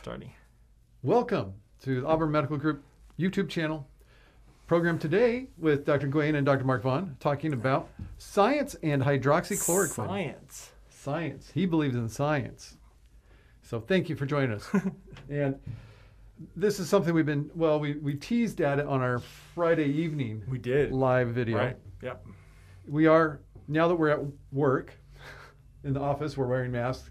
Starting. Welcome to the Auburn Medical Group YouTube channel. Program today with Dr. Gawain and Dr. Mark Vaughn talking about science and hydroxychloroquine. Science. Science. He believes in science. So thank you for joining us. and this is something we've been, well, we, we teased at it on our Friday evening We did. live video. Right. Yep. We are, now that we're at work in the office, we're wearing masks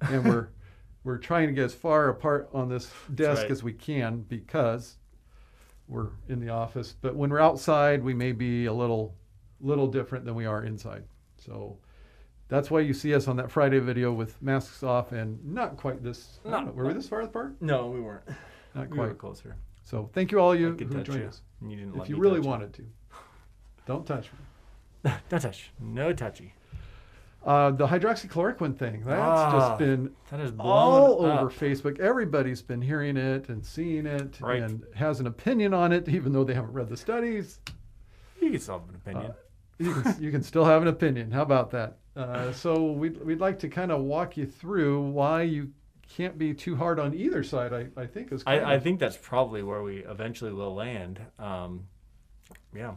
and we're we're trying to get as far apart on this desk right. as we can because we're in the office. But when we're outside, we may be a little little different than we are inside. So that's why you see us on that Friday video with masks off and not quite this. Not- know, were we this far apart? No, we weren't. Not We were quite. closer. So thank you all you who joined you. us. You didn't If you really wanted to, don't touch me. Don't touch. No touchy. Uh, the hydroxychloroquine thing, that's Ah, just been That all up. over Facebook. Everybody's been hearing it and seeing it Right. and has an opinion on it, even though they haven't read the studies. You can still have an opinion. Uh, you, can, you can still have an opinion. How about that? Uh, so we'd, we'd like to kind of walk you through why you can't be too hard on either side, I, I think is I, I think that's probably where we eventually will land. Um, yeah.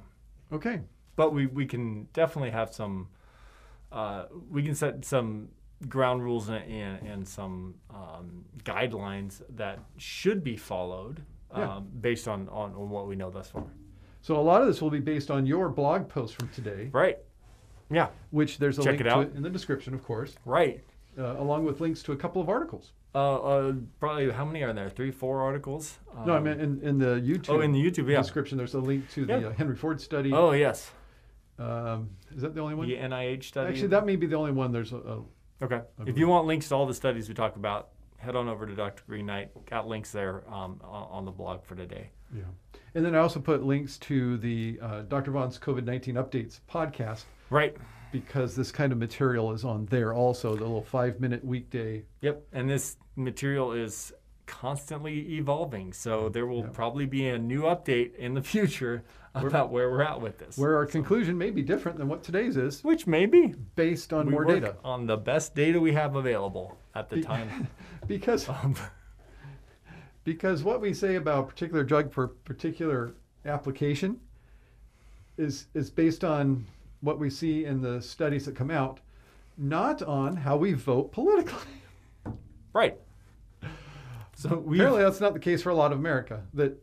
Okay. but we, we can definitely have some uh, we can set some ground rules and, and, and some um, guidelines that should be followed um, Yeah. based on, on, on what we know thus far So a lot of this will be based on your blog post from today, right yeah which there's a Check link it to out. it in the description, of course, right uh, along with links to a couple of articles. uh, uh, probably how many are there three four articles no, I mean in, in the YouTube. oh in the youtube yeah description, there's a link to the Yeah. uh, Henry Ford study. oh yes Um, is that the only one? the nih study Actually, that may be the only one. There's a, a Okay. I If you want links to all the studies we talked about, head on over to Dr. Green Knight. Got links there um, on, on the blog for today. yeah, and then I also put links to the uh, Dr. Vaughn's COVID nineteen updates podcast Right. because this kind of material is on there also. The little five minute weekday. Yep. And this material is constantly evolving. So there will Yeah. probably be a new update in the future about where we're at with this. Where our conclusion may be different than what today's is, Which may be. based on we more data. On the best data we have available at the Be- time. Because Um, because what we say about a particular drug for particular application is is based on what we see in the studies that come out, not on how we vote politically. right. So we. Apparently, that's not the case for a lot of America that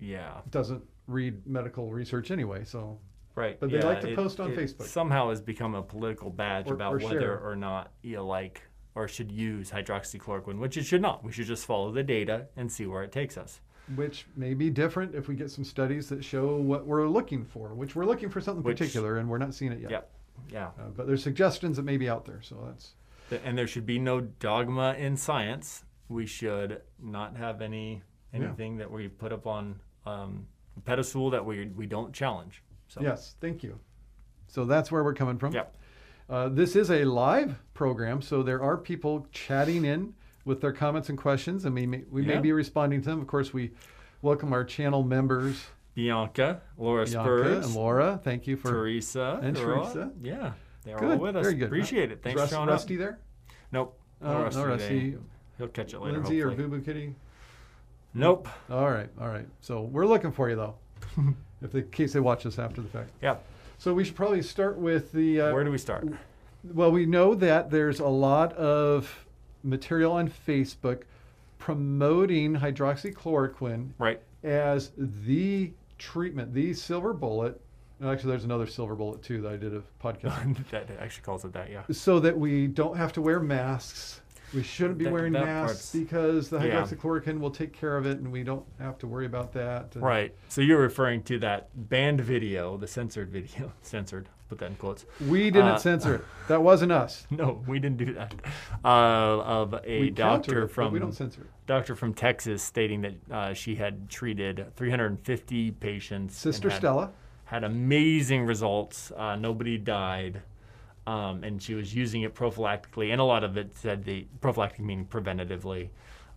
Yeah. doesn't read medical research anyway. So, Right. But they like yeah, to post on Facebook. Somehow has become a political badge Or- about or whether share. or not you like or should use hydroxychloroquine, which it should not. We should just follow the data and see where it takes us. which may be different if we get some studies that show what we're looking for, which we're looking for something Which- particular and we're not seeing it yet. Yep. Yeah. Uh, but there's suggestions that may be out there. So that's And there should be no dogma in science. We should not have any Yeah. anything that we put up on um, a pedestal that we we don't challenge. So yes, thank you. So that's where we're coming from. Yep. Uh, this is a live program, so there are people chatting in with their comments and questions, and we may, we may be responding to them. Of course, we welcome our channel members, Bianca, Laura Bianca Spurs, and Laura. Thank you for Teresa, and they're all- Teresa. Yeah, they're good, all with us. very good. Appreciate it. Thanks for showing Rusty up. there. Nope. Uh, No Rusty no. Rusty. He'll catch it later. Lindsay or. Boo Boo Kitty. Nope. All right, all right. So we're looking for you though, if the in case they watch us after the fact. Yeah. So we should probably start with the. Uh, Where do we start? Well, we know that there's a lot of material on Facebook promoting hydroxychloroquine Right. as the treatment, the silver bullet. and Actually, there's another silver bullet too that I did a podcast. on. that actually calls it that. Yeah. so that we don't have to wear masks. We shouldn't be That- wearing that masks part's- because the yeah. hydroxychloroquine will take care of it, and we don't have to worry about that. And- Right. So you're referring to that banned video, the censored video, censored. Put that in quotes. We didn't Uh, censor it. That wasn't us. No, we didn't do that. Uh, of a we countered doctor it, but from we don't censor it. doctor from Texas stating that uh, she had treated 350 patients. and Sister had- Stella. had amazing results. Uh, nobody died, um, and she was using it prophylactically. And a lot of it said the prophylactic meaning preventatively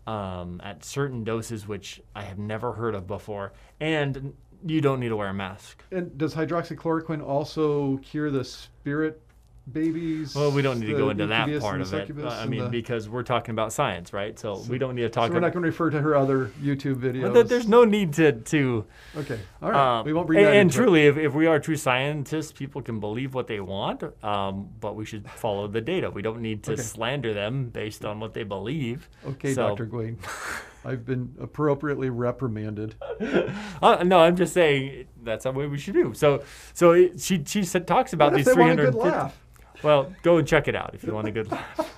um, at certain doses, which I have never heard of before. And you don't need to wear a mask. And does hydroxychloroquine also cure the spirit babies. Well, we don't need to go into that part of it. I mean, the... because we're talking about science, right? So, so we don't need to talk. So we're not going to refer to her other YouTube videos. Th- there's no need to to. Okay, all right. Um, we won't bring. And, and truly, if, if we are true scientists, people can believe what they want, um, but we should follow the data. We don't need to okay. slander them based on what they believe. Okay, so. Dr. Gawain. I've been appropriately reprimanded. uh, no, I'm just saying that's the way we should do. So, so it, she she said, talks about what these 300. Well, go and check it out if you want a good laugh.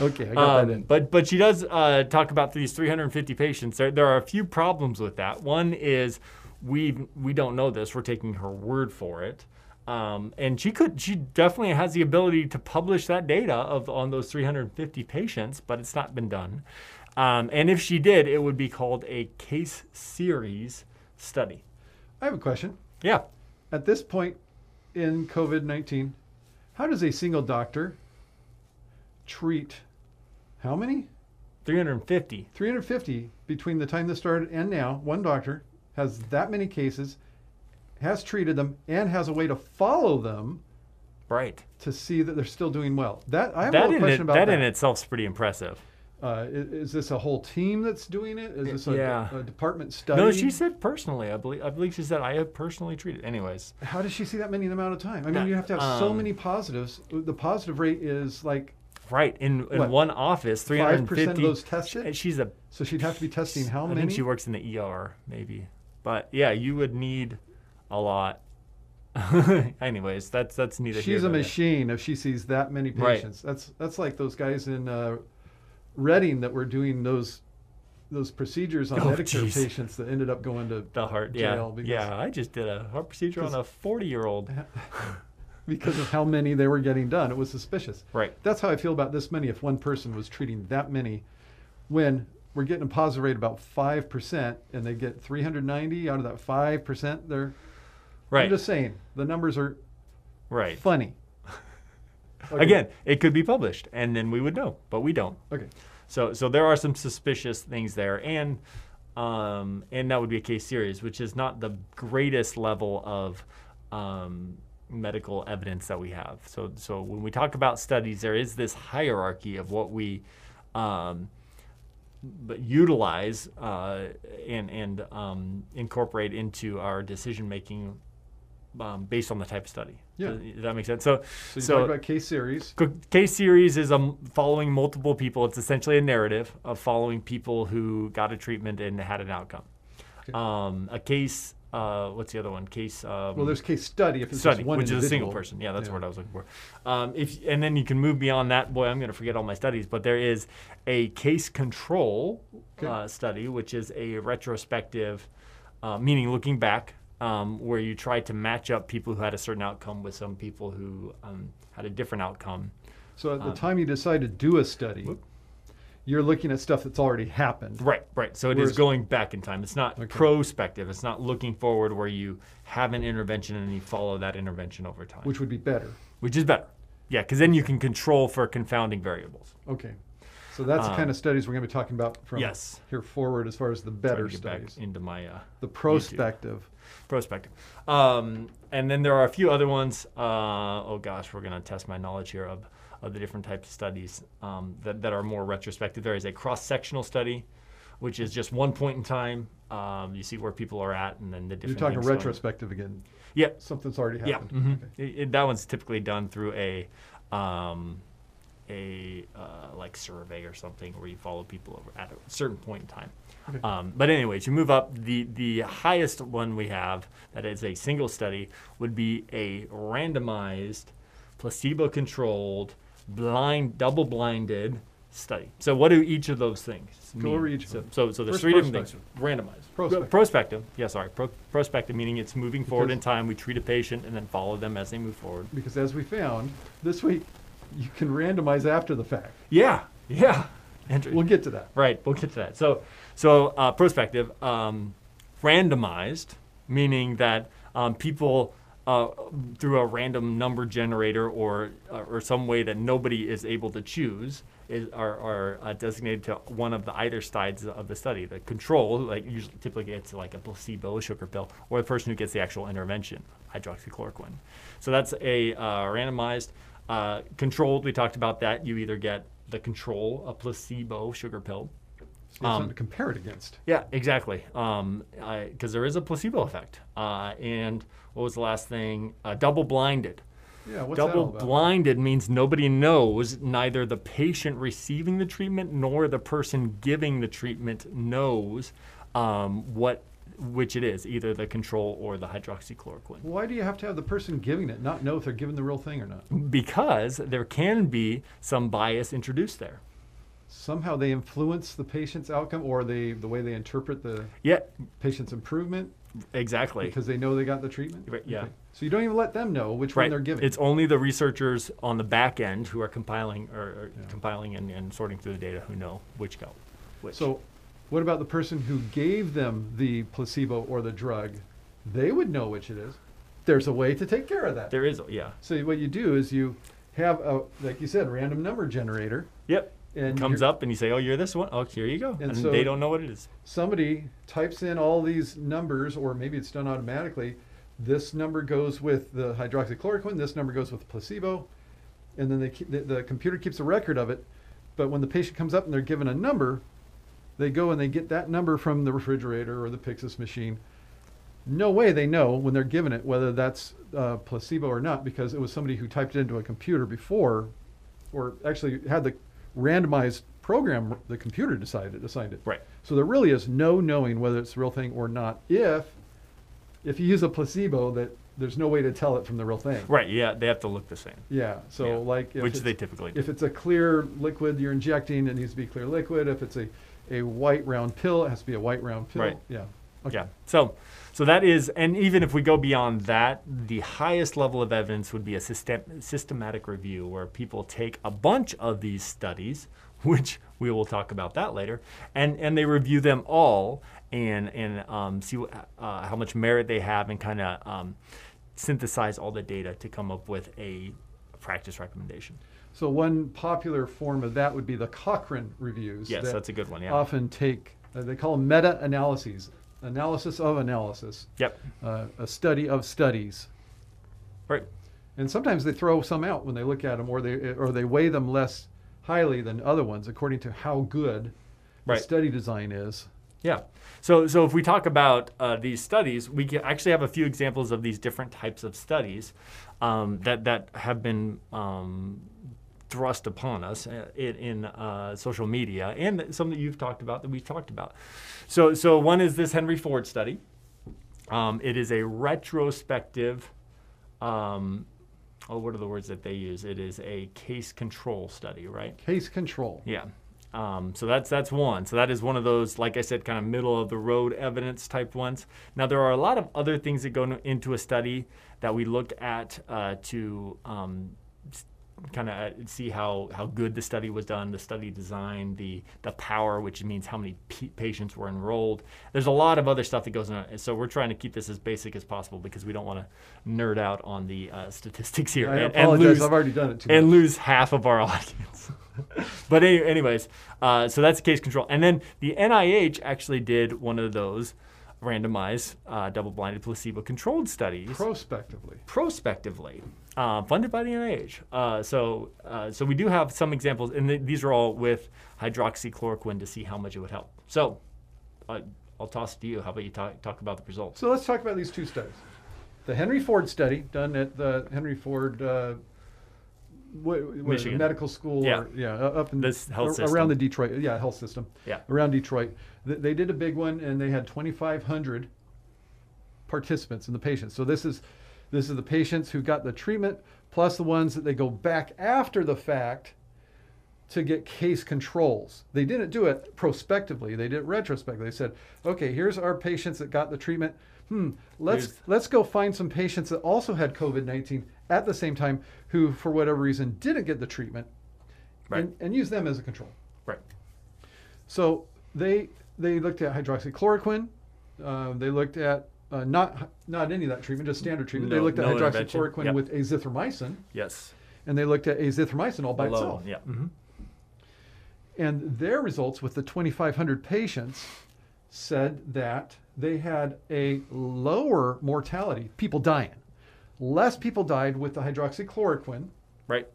Okay, I got Um, that in. But but she does uh, talk about these 350 patients. There there are a few problems with that. One is we we don't know this. We're taking her word for it. Um, and she could she definitely has the ability to publish that data of on those 350 patients, but it's not been done. Um, and if she did, it would be called a case series study. I have a question. Yeah. At this point in COVID 19, how does a single doctor treat how many? 350. 350 between the time this started and now. One doctor has that many cases, has treated them, and has a way to follow them Right. to see that they're still doing well. That I have a That question it, about that that. in itself is pretty impressive. Uh, i- is, this a whole team that's doing it? Is this a, Yeah. a department study? No, she said personally. I believe I believe she said I have personally treated. Anyways, How does she see that many amount of time? I mean, That- you have to have so um, many positives. The positive rate is like right in in What? one office, three five hundred percent of those tested. She's a. So she'd have to be testing how I many? I think she works in the ER, maybe. But yeah, you would need a lot. Anyways, that's that's neither. here She's a machine if she sees that many patients. Right. patients. That's that's like those guys in uh, Reading that were doing those those procedures on Oh, Medicare jeez. patients that ended up going to The heart, yeah, jail because- yeah. I just did a heart procedure on a forty-year-old. because of how many they were getting done. It was suspicious. Right. That's how I feel about this many. If one person was treating that many, when we're getting a positive rate about five percent, and they get 390 out of that five percent, they're Right. I'm just saying the numbers are right. funny. Okay. Again, it could be published, and then we would know, but we don't. Okay. So so there are some suspicious things there, and um, and that would be a case series, which is not the greatest level of um, medical evidence that we have. So so when we talk about studies, there is this hierarchy of what we um, but utilize uh, and and um, incorporate into our decision making um, based on the type of study. Yeah. Does, does that make sense? So So you so talk about case series. Case series is um, following multiple people. It's essentially a narrative of following people who got a treatment and had an outcome. Okay. Um, a case, uh, what's the other one? Case. Um, Well, there's case study if it's study, one which is a single person. Yeah, that's Yeah. word I was looking for. Um, if and then you can move beyond that. Boy, I'm going to forget all my studies. But there is a case control Okay. uh, study, which is a retrospective, uh, meaning looking back, um, where you try to match up people who had a certain outcome with some people who um, had a different outcome. So at the Um, time you decide to do a study, whoop. you're looking at stuff that's already happened. Right, right. So it is Whereas- going back in time. It's not Okay. prospective. It's not looking forward where you have an intervention and you follow that intervention over time, Which would be better. which is better. Yeah, because then you can control for confounding variables. Okay. So that's the Um, kind of studies we're going to be talking about from yes. here forward as far as the better studies. back into my uh, The prospective. Prospective. Um, and then there are a few other ones. Uh, oh gosh, we're going to test my knowledge here of, of the different types of studies um, that, that are more retrospective. There is a cross sectional study, which is just one point in time. Um, you see where people are at, and then the different. You're talking things going- retrospective again. Yep. Something's already Yeah, happened. mhm. Okay. It- it- that one's typically done through a um, a uh, like survey or something where you follow people over at a certain point in time. Okay. Um, but anyways, you move up. The the highest one we have that is a single study would be a randomized, placebo-controlled, blind, double-blinded study. So what do each of those things Go mean? over each so, so so there's First, three different things. Randomized. Prospective. Prospective. Yeah, sorry. Pro- prospective meaning it's moving forward in time. We treat a patient and then follow them as they move forward. Because as we found this week, you can randomize after the fact. Yeah, yeah. Inter- We'll get to that. right, we'll get to that. So, so uh, prospective, um, randomized, meaning that um, people uh, through a random number generator or uh, or some way that nobody is able to choose is are, are uh, designated to one of the either sides of the study. The control, like usually typically it's like a placebo, a sugar pill, or the person who gets the actual intervention, hydroxychloroquine. So that's a uh, randomized, uh, controlled. We talked about that. You either get the control, a placebo sugar pill, So Um, something to compare it against. yeah, exactly. Um, because there is a placebo effect. Uh, and what was the last thing? Uh, double blinded. Yeah, what's that double blinded means nobody knows, neither the patient receiving the treatment nor the person giving the treatment knows um, what which it is, either the control or the hydroxychloroquine. Why do you have to have the person giving it not know if they're giving the real thing or not? Because there can be some bias introduced there. Somehow they influence the patient's outcome or they the way they interpret the Yeah, patient's improvement exactly. because they know they got the treatment. Right, yeah. So you don't even let them know which one they're giving. It's only the researchers on the back end who are compiling or, or Yeah. compiling and, and sorting through the data who know which go. Which. So, what about the person who gave them the placebo or the drug? They would know which it is. There's a way to take care of that. there is, yeah. So what you do is you have a, like you said, random number generator, Yep. and Comes up and you say, oh, you're this one. Oh, here you go. And And, so- they don't know what it is. somebody types in all these numbers, or maybe it's done automatically. This number goes with the hydroxychloroquine. This number goes with placebo, and then they keep, the, the computer keeps a record of it. But when the patient comes up and they're given a number, they go and they get that number from the refrigerator or the Pyxis machine. No way they know when they're given it whether that's uh, placebo or not because it was somebody who typed it into a computer before, or actually had the randomized program. The computer decided assigned it. Right. So there really is no knowing whether it's the real thing or not. If if you use a placebo, that there's no way to tell it from the real thing. Right. Yeah. They have to look the same. Yeah. So Yeah. like if which they typically do. if it's a clear liquid you're injecting, it needs to be clear liquid. If it's a a white round pill, it has to be a white round pill. Right. Yeah. Okay. Yeah. So, so that is, and even if we go beyond that, the highest level of evidence would be a system, systematic review where people take a bunch of these studies, which we will talk about that later, and and they review them all and and um, see what, uh, how much merit they have and kind of um, synthesize all the data to come up with a practice recommendation. So one popular form of that would be the Cochrane reviews. Yes, that that's a good one. Yeah. Often take uh, they call them meta-analyses, analysis of analysis, Yep. uh, a study of studies. Right. And sometimes they throw some out when they look at them, or they or they weigh them less highly than other ones according to how good Right. the study design is. Yeah. So, so if we talk about uh, these studies, we can actually have a few examples of these different types of studies um, that that have been um, thrust upon us uh, in, in uh, social media, and some that you've talked about that we've talked about. So, so one is this Henry Ford study. Um, it is a retrospective. Um, oh, what are the words that they use? It is a case control study, right? Case control. Yeah. Um, so that's that's one. So that is one of those, like I said, kind of middle of the road evidence type ones. Now there are a lot of other things that go into a study that we look at uh, to um, kind of see how, how good the study was done, the study design, the the power, which means how many p- patients were enrolled. There's a lot of other stuff that goes on. So we're trying to keep this as basic as possible because we don't want to nerd out on the uh, statistics here I and, and lose I've already done it too and much. lose half of our audience. but any, anyways, uh, so that's case control. And then the NIH actually did one of those randomized, uh, double-blinded, placebo-controlled studies Prospectively. prospectively, uh, funded by the NIH. Uh, so, uh, so we do have some examples, and th- these are all with hydroxychloroquine to see how much it would help. So, I'll toss it to you. How about you talk, talk about the results? So let's talk about these two studies. The Henry Ford study done at the Henry Ford uh, what, what is Michigan. medical school. Yeah. Or, yeah, up in This health ar- around the Detroit. Yeah, health system. Yeah. around Detroit. Th- They did a big one, and they had 2,500 participants in the patients. So this is this is the patients who got the treatment plus the ones that they go back after the fact to get case controls. They didn't do it prospectively; they did it retrospectively. They said, "Okay, here's our patients that got the treatment. Hmm, let's let's go find some patients that also had COVID-19 at the same time who, for whatever reason, didn't get the treatment, Right. and, and use them as a control." Right. So they they looked at hydroxychloroquine, uh, they looked at uh, not not any of that treatment, just standard treatment. they looked at no hydroxychloroquine Yep. with azithromycin, Yes. and they looked at azithromycin all by Alone, itself. Yeah. hmm And their results with the 2,500 patients said that they had a lower mortality, people dying. Less people died with the hydroxychloroquine Right.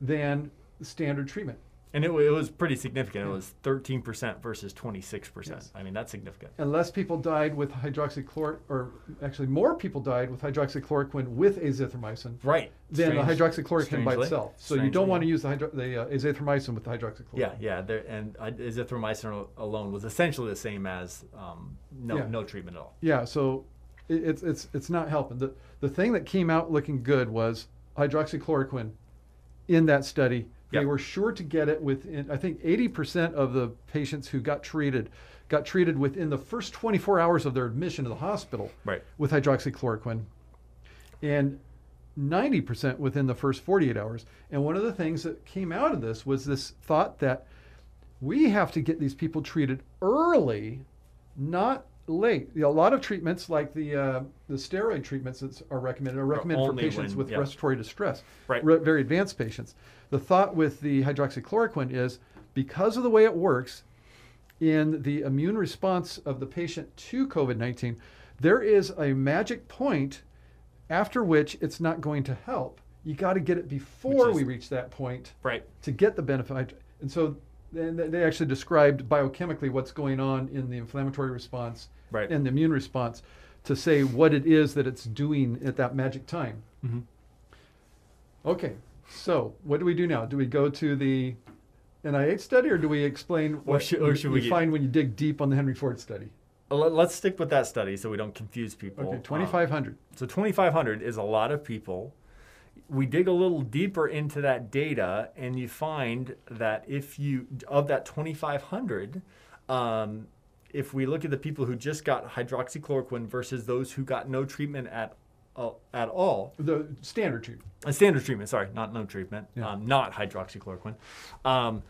than standard treatment. And it, it was pretty significant. It was 13% versus 26%. Yes. I mean, that's significant. And less people died with hydroxychloroquine, or actually more people died with hydroxychloroquine with azithromycin Right. than the Strange- hydroxychloroquine by itself. So you don't want to use the, hydro- the uh, azithromycin with the hydroxychloroquine. Yeah, yeah. There, and uh, azithromycin alone was essentially the same as um, no, Yeah. no treatment at all. Yeah, so it, it's it's it's not helping. The the thing that came out looking good was hydroxychloroquine in that study. They Yep. were sure to get it within I think 80% of the patients who got treated got treated within the first 24 hours of their admission to the hospital Right. with hydroxychloroquine. And 90% within the first 48 hours. And one of the things that came out of this was this thought that we have to get these people treated early, not late. You know, a lot of treatments, like the uh, the steroid treatments that are recommended, are recommended for patients when- with yeah. respiratory distress, Right. re- very advanced patients. The thought with the hydroxychloroquine is because of the way it works in the immune response of the patient to COVID 19, there is a magic point after which it's not going to help. You got to get it before is- we reach that point Right. to get the benefit. And so they actually described biochemically what's going on in the inflammatory response Right. and the immune response to say what it is that it's doing at that magic time. Mhm. Okay, so what do we do now? Do we go to the NIH study or do we explain Or what should- or should we find when you dig deep on the Henry Ford study? Uh, let- Let's stick with that study so we don't confuse people. Okay, Um, 2,500. So 2,500 is a lot of people. We dig a little deeper into that data, and you find that if you, of that 2,500, um, if we look at the people who just got hydroxychloroquine versus those who got no treatment at, uh, at all, the standard treatment. a standard treatment, sorry, not no treatment, Yeah. um, not hydroxychloroquine. Um,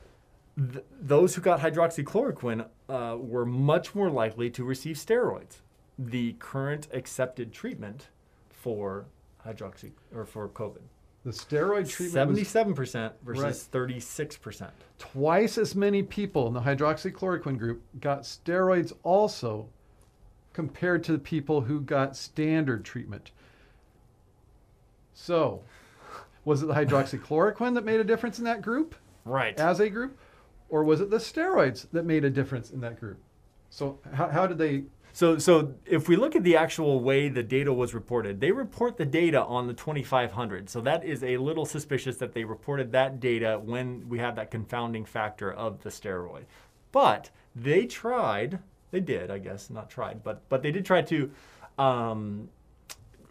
th- those who got hydroxychloroquine uh, were much more likely to receive steroids. The current accepted treatment for hydroxy or for COVID, The steroid treatment seventy-seven percent versus Right. thirty-six percent. twice as many people in the hydroxychloroquine group got steroids also compared to the people who got standard treatment. So, was it the hydroxychloroquine that made a difference in that group Right. as a group? Or was it the steroids that made a difference in that group? So, how, how did they? So, so if we look at the actual way the data was reported, they report the data on the 2500. So that is a little suspicious that they reported that data when we have that confounding factor of the steroid. But they tried, they did, I guess, not tried, but but they did try to um,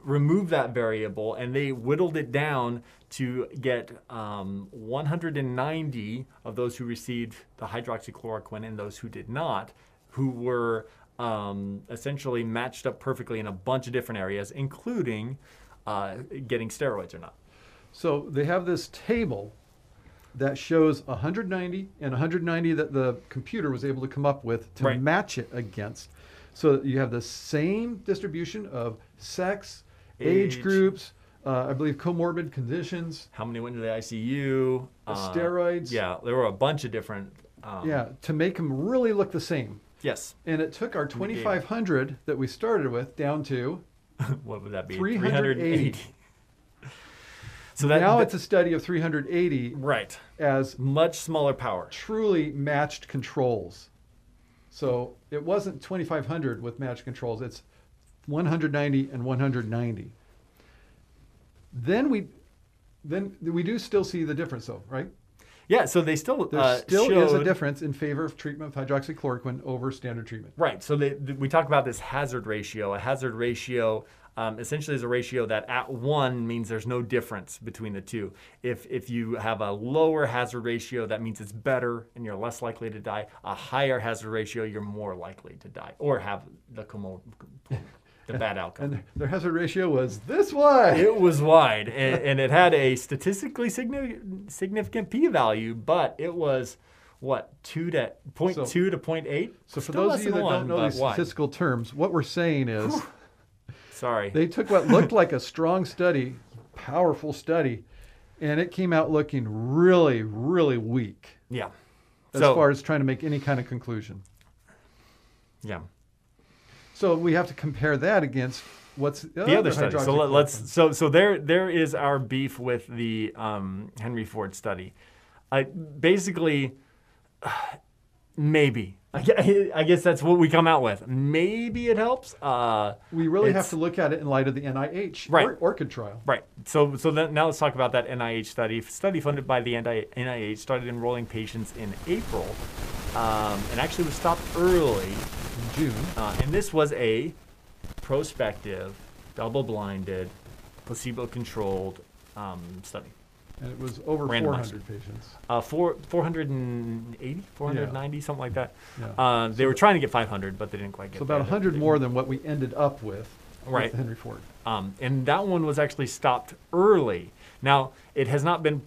remove that variable, and they whittled it down to get um, 190 of those who received the hydroxychloroquine and those who did not, who were um, essentially matched up perfectly in a bunch of different areas, including uh, getting steroids or not. So, they have this table that shows 190 and 190 that the computer was able to come up with to Right. match it against. So you have the same distribution of sex, age, Age. groups, uh, I believe comorbid conditions. How many went to the ICU? The steroids. Yeah, there were a bunch of different. Um, yeah, to make them really look the same. Yes. And it took our 2,500 that we started with down to what would that be? 380. So that now that- it's a study of 380 right. as Much smaller power. truly matched controls. So it wasn't 2,500 with matched controls. It's 190 and 190. Then we, then we do still see the difference, though, right? Yeah. So they still There uh, still is a difference in favor of treatment with hydroxychloroquine over standard treatment. Right. So they, th- we talk about this hazard ratio. A hazard ratio um, essentially is a ratio that at one means there's no difference between the two. If if you have a lower hazard ratio, that means it's better and you're less likely to die. A higher hazard ratio, you're more likely to die or have the commo- the bad outcome. And their hazard ratio was this wide. It was wide, and, and it had a statistically significant, significant p-value, but it was what two to point two to point eight. So for Still those of you that one, don't know these statistical terms, what we're saying is Sorry. They took what looked like a strong study, powerful study, and it came out looking really, really weak yeah. as so, far as trying to make any kind of conclusion. yeah. So we have to compare that against what's the other study. So let, let's so so there there is our beef with the um, Henry Ford study. I basically maybe I, I guess that's what we come out with. Maybe it helps. Uh, we really have to look at it in light of the NIH Right. or, Orchid trial. Right. So so then now let's talk about that NIH study. Study funded by the NIH started enrolling patients in April, um, and actually was stopped early. June, Uh, and this was a prospective, double-blinded, placebo-controlled um, study. and it was over Randomized. 400 patients. Uh, four, 480, 490, something like that. Yeah. Uh, they were trying to get 500, but they didn't quite get it. so about there. 100 more than what we ended up with Right. with Henry Ford. Um, and that one was actually stopped early. Now, it has not been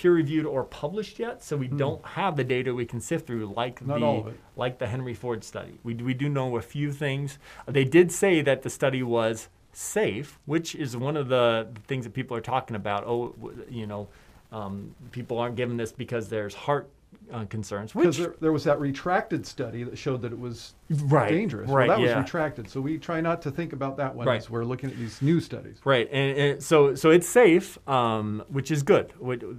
peer reviewed or published yet, so we don't have the data we can sift through like. Not the all of it. like the Henry Ford study. We, do- we do know a few things. They did say that the study was safe, which is one of the things that people are talking about. Oh, you know, um, people aren't given this because there's heart uh, concerns, Because there, there was that retracted study that showed that it was right, dangerous. right, well, that yeah. was retracted. So we try not to think about that one Right. as we're looking at these new studies. Right, and, and so so it's safe, um, which is good.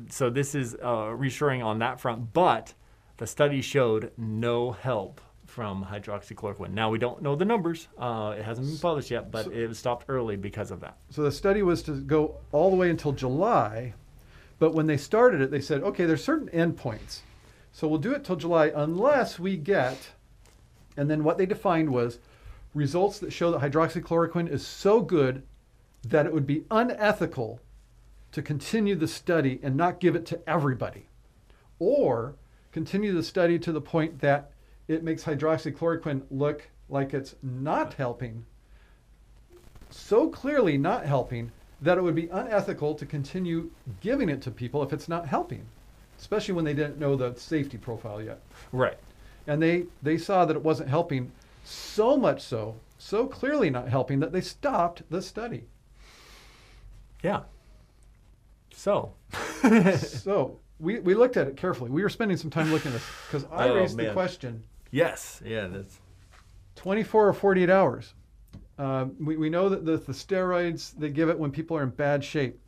So this is uh, reassuring on that front. But the study showed no help from hydroxychloroquine. Now we don't know the numbers; uh, it hasn't been published yet, but it was stopped early because of that. So the study was to go all the way until July, but when they started it, they said, okay, there's certain endpoints. So we'll do it till July unless we get, and then what they defined was results that show that hydroxychloroquine is so good that it would be unethical to continue the study and not give it to everybody. Or continue the study to the point that it makes hydroxychloroquine look like it's not helping so clearly not helping that it would be unethical to continue giving it to people if it's not helping, especially when they didn't know the safety profile yet. Right. And they, they saw that it wasn't helping so much so, so clearly not helping that they stopped the study. Yeah. So. so we, we looked at it carefully. We were spending some time looking at this because I Oh, raised the question Yes. Yeah. That's 24 or 48 hours. Um, we, we know that the, the steroids, they give it when people are in bad shape.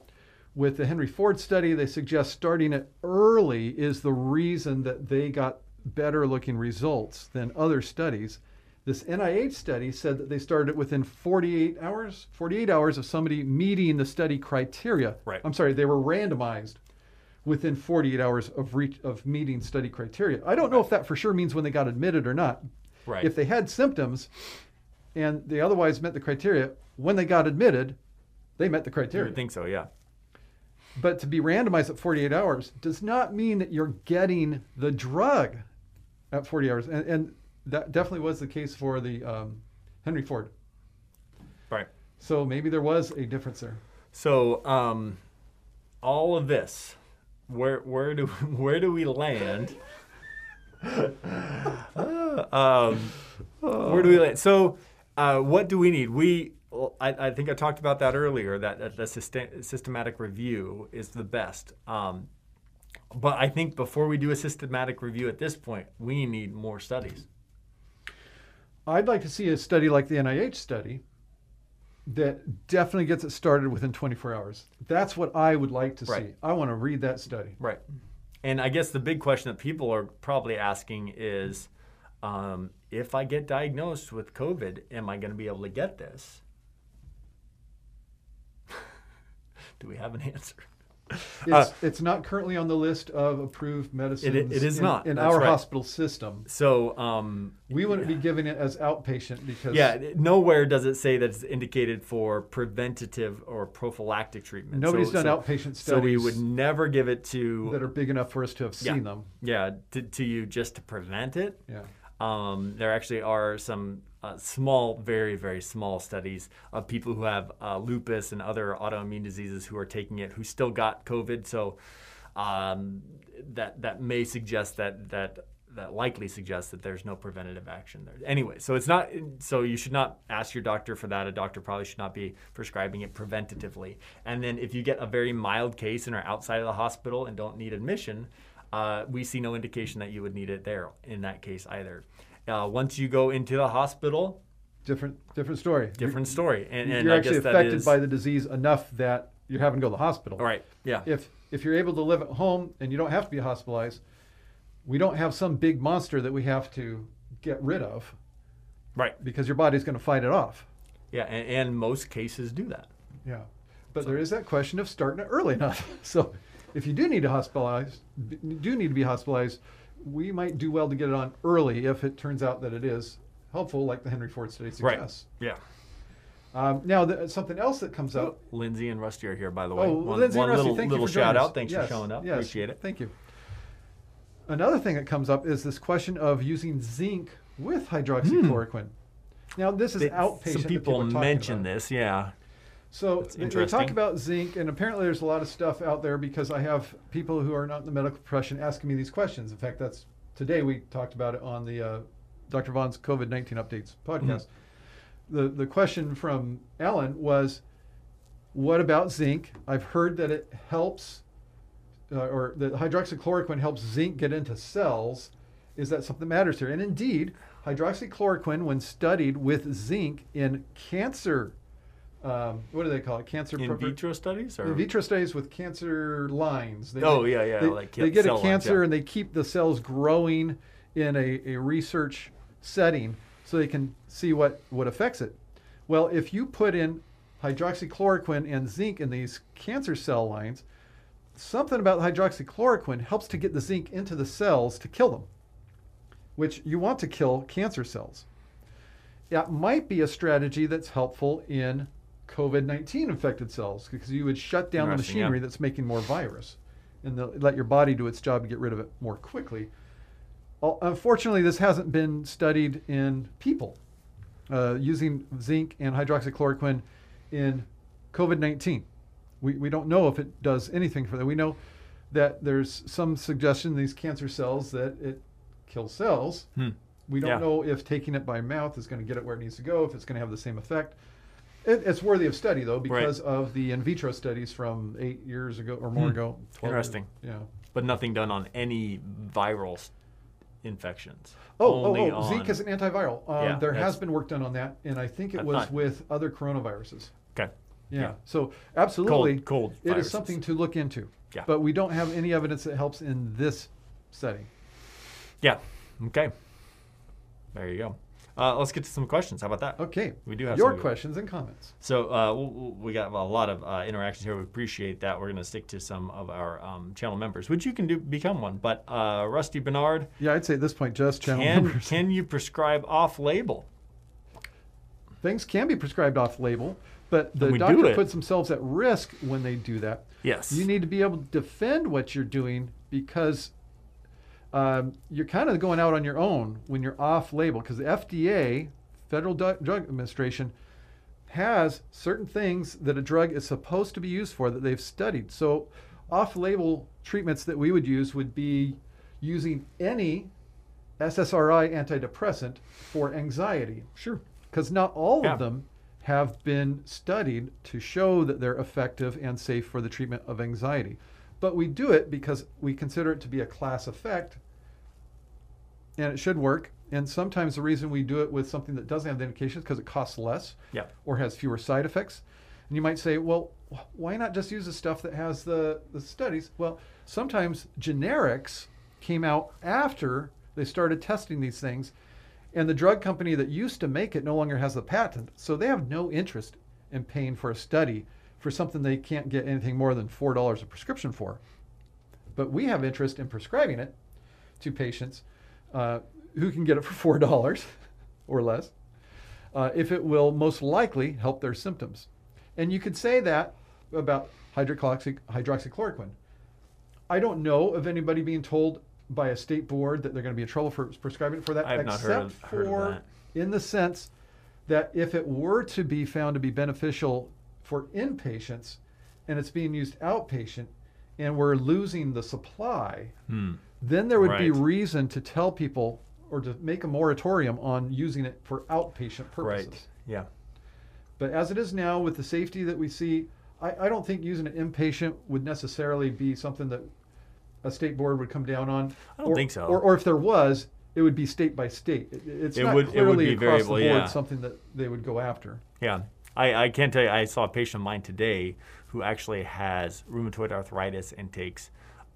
With the Henry Ford study, they suggest starting it early is the reason that they got better looking results than other studies. This NIH study said that they started it within 48 hours, 48 hours of somebody meeting the study criteria. Right. I'm sorry, they were randomized within 48 hours of reach, of meeting study criteria. I don't know if that for sure means when they got admitted or not, right. if they had symptoms and they otherwise met the criteria, when they got admitted, they met the you criteria. would think so. Yeah. But to be randomized at 48 hours does not mean that you're getting the drug at 40 hours. And, and that definitely was the case for the um, Henry Ford. Right. So maybe there was a difference there. So um, all of this, where where do where do we land? um, where do we land? So uh, what do we need? We well, I, I think I talked about that earlier. That, that the syste- systematic review is the best. Um, but I think before we do a systematic review at this point, we need more studies. I'd like to see a study like the NIH study that definitely gets it started within 24 hours. That's what I would like to Right. see. I want to read that study. Right. And I guess the big question that people are probably asking is um, if I get diagnosed with COVID, am I going to be able to get this? Do we have an answer? It's, it's not currently on the list of approved medicines. Uh, it is in, not. in That's our right. hospital system. So, um, We wouldn't be giving it as outpatient because yeah, nowhere does it say that it's indicated for preventative or prophylactic treatment. nobody's So- done so, outpatient studies So we would never give it to that are big enough for us to have Yeah. seen them. yeah to, to you just to prevent it. Yeah. Um, there actually are some uh, small, very, very small studies of people who have uh, lupus and other autoimmune diseases who are taking it who still got COVID. So um, that that may suggest that that that likely suggests that there's no preventative action there. Anyway, so it's not so you should not ask your doctor for that. A doctor probably should not be prescribing it preventatively. And then if you get a very mild case and are outside of the hospital and don't need admission, uh, we see no indication that you would need it there in that case either. Uh, once you go into the hospital, different different story. different story. And, You're, and you're I actually guess affected is- by the disease enough that you're having to go to the hospital. Right. Yeah. If if you're able to live at home and you don't have to be hospitalized, we don't have some big monster that we have to get rid of Right. because your body's going to fight it off. Yeah. And, and most cases do that. Yeah. But there is that question of starting it early enough. So if you do need to hospitalize, do need to be hospitalized, we might do well to get it on early if it turns out that it is helpful, like the Henry Ford study suggests. Right. Yeah. Um, now, the, something else that comes up. Lindsay and Rusty are here, by the way. Oh, one Lindsay one and Rusty, little, thank little you for shout out. Thanks Yes, for showing up. yes, Appreciate it. Thank you. Another thing that comes up is this question of using zinc with hydroxychloroquine. Now, this is outpatient. Some people mention this. Yeah. So they, they talk about zinc, and apparently there's a lot of stuff out there because I have people who are not in the medical profession asking me these questions. In fact, that's today we talked about it on the uh, Dr. Vaughn's COVID 19 updates podcast. Mm-hmm. The, the question from Alan was What about zinc? I've heard that it helps, uh, or that hydroxychloroquine helps zinc get into cells. Is that something that matters here? And indeed, hydroxychloroquine, when studied with zinc in cancer, um, what do they call it? Cancer In pro- vitro studies or in vitro studies with cancer lines. They, Oh, yeah, yeah, They, like they get a lines, cancer yeah. and they keep the cells growing in a, a research setting so they can see what, what affects it. Well, if you put in hydroxychloroquine and zinc in these cancer cell lines, something about hydroxychloroquine helps to get the zinc into the cells to kill them, which you want to kill cancer cells. That might be a strategy that's helpful in COVID 19 infected cells because you would shut down the Interesting, yeah. machinery that's making more virus and let your body do its job to get rid of it more quickly. Unfortunately, this hasn't been studied in people uh, using zinc and hydroxychloroquine in COVID 19. We, we don't know if it does anything for that. We know that there's some suggestion these cancer cells that it kills cells. Hmm. We don't Yeah. know if taking it by mouth is going to get it where it needs to go, if it's going to have the same effect. It, it's worthy of study, though, because of the in vitro studies from eight years ago or more Hmm. ago. 12 years- Interesting. Yeah. but nothing done on any viral infections. Oh, Only oh, oh, Zika on- is an antiviral. Um, Yeah, there has been work done on that, and I think it was thought- with other coronaviruses. Okay. Yeah. Yeah. So absolutely, Cold, cold. it is viruses. something to look into. Yeah. But we don't have any evidence that helps in this setting. Yeah. Okay. There you go. Uh, let's get to some questions. How about that? Okay. We do have your some- questions and comments. So uh, we got a lot of uh, interactions here. We appreciate that. We're going to stick to some of our um, channel members, which you can do become one. But uh, Rusty Bernard, Yeah, I'd say at this point, just channel can members. can you prescribe off-label? Things can be prescribed off-label, but the doctor puts themselves at risk when they do that. Yes. You need to be able to defend what you're doing because um, you're kind of going out on your own when you're off label because the FDA, Federal Drug Administration, has certain things that a drug is supposed to be used for that they've studied. So, off label treatments that we would use would be using any SSRI antidepressant for anxiety Sure. because not all Yeah. of them have been studied to show that they're effective and safe for the treatment of anxiety. But we do it because we consider it to be a class effect and it should work. And sometimes the reason we do it with something that doesn't have the indication is because it costs less Yeah. or has fewer side effects. And you might say, well, why not just use the stuff that has the, the studies? Well, sometimes generics came out after they started testing these things, and the drug company that used to make it no longer has the patent. So they have no interest in paying for a study for something they can't get anything more than $4 a prescription for. But we have interest in prescribing it to patients uh, who can get it for $4 or less uh, if it will most likely help their symptoms. And you could say that about hydroxy- hydroxychloroquine. I don't know of anybody being told by a state board that they're going to be in trouble for prescribing it for that, I have not except heard of- heard for in the sense that if it were to be found to be beneficial for inpatients and it's being used outpatient and we're losing the supply, Hmm. Then there would be reason to tell people or to make a moratorium on using it for outpatient purposes. Right. Yeah. But as it is now, with the safety that we see, I, I don't think using it inpatient would necessarily be something that a state board would come down on. I don't or, think so. Or, or if there was, it would be state by state. It, it's It not would- it would clearly be across variable, the board yeah. something that they would go after. Yeah. I, I can tell you, I saw a patient of mine today who actually has rheumatoid arthritis and takes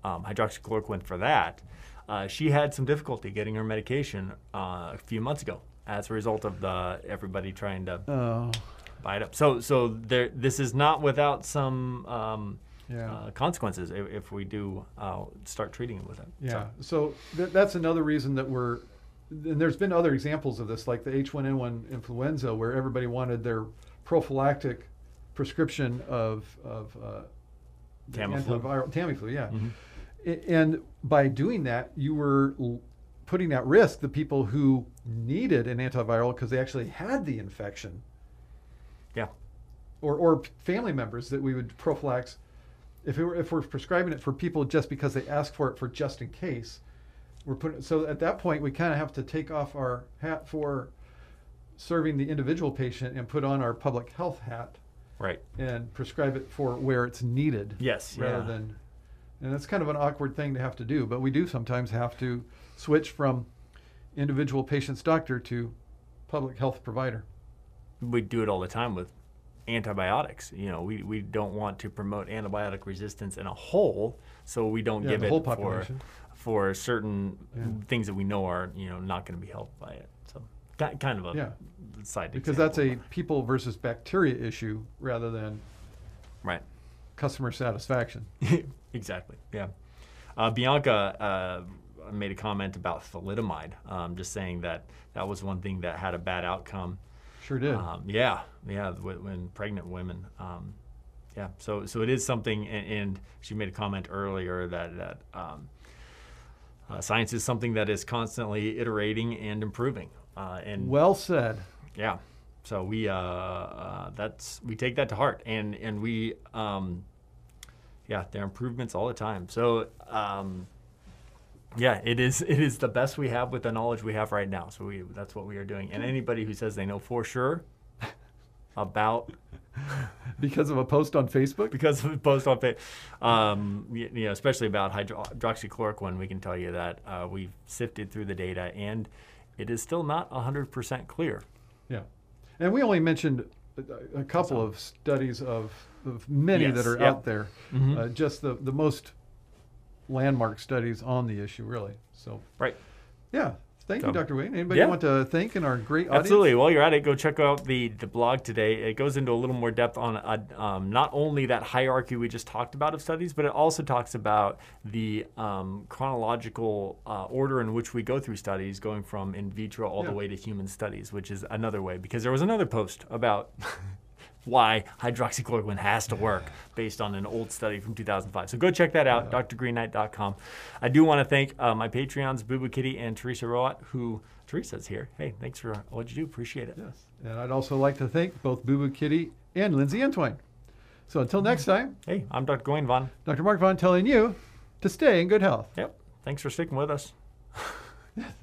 um, hydroxychloroquine for that. Uh, she had some difficulty getting her medication uh, a few months ago as a result of the everybody trying to Oh, buy it up. So, so there, this is not without some um, Yeah. uh, consequences if, if we do uh, start treating it with it. yeah. So, So th- that's another reason that we're, and there's been other examples of this, like the H1N1 influenza, where everybody wanted their prophylactic prescription of, of uh, Tamiflu. antiviral, Tamiflu, yeah. Mhm. And by doing that, you were putting at risk the people who needed an antiviral because they actually had the infection, yeah. or, or family members that we would prophylax. If, it were, if we're prescribing it for people just because they ask for it for just in case, we're putting. So at that point, we kind of have to take off our hat for serving the individual patient and put on our public health hat Right. and prescribe it for where it's needed. Yes, Rather yeah. than, and that's kind of an awkward thing to have to do, but we do sometimes have to switch from individual patient's doctor to public health provider. we do it all the time with antibiotics. You know, we, we don't want to promote antibiotic resistance in a whole, so we don't Yeah, give it whole for population. for certain Yeah. things that we know are you know not going to be helped by it. So ki- kind of a Yeah. side Because that's a people versus bacteria issue rather than right. customer satisfaction. exactly. Yeah. Uh, Bianca uh, made a comment about thalidomide, um, just saying that that was one thing that had a bad outcome. Sure did. Um, yeah, yeah, when, when pregnant women. Um, yeah, so so it is something, and, and she made a comment earlier that that um, uh, science is something that is constantly iterating and improving. Uh, and well said. yeah, so we uh, uh, that's we take that to heart, and and we um, yeah, there are improvements all the time. So um, yeah, it is it is the best we have with the knowledge we have right now. So we that's what we are doing. And anybody who says they know for sure about Because of a post on Facebook? because of a post on Facebook, um, you know, especially about hydro- hydroxychloroquine, we can tell you that uh, we've sifted through the data and it is still not 100% clear. Yeah. And we only mentioned a, a couple of studies of, of many Yes, that are yep. out there. Mhm. Uh, just the, the most landmark studies on the issue, really. So, Right. yeah. Thank you, Dr. Wayne. Anybody Yeah. want to thank in our great audience? Absolutely. While you're at it, go check out the, the blog today. It goes into a little more depth on uh, um, not only that hierarchy we just talked about of studies, but it also talks about the um, chronological uh, order in which we go through studies, going from in vitro all Yeah. the way to human studies, which is another way. Because there was another post about why hydroxychloroquine has to work based on an old study from 2005. So go check that out, drgreenknight.com. I do want to thank uh, my Patreons, Boo Boo Kitty and Teresa Roat, who Teresa's here. Hey, thanks for what you do. Appreciate it. Yes. And I'd also like to thank both Boo Boo Kitty and Lindsay Entwine. So until next time, Hey, I'm Dr. Gawain Vaughn. Dr. Mark Vaughn telling you to stay in good health. Yep. Thanks for sticking with us.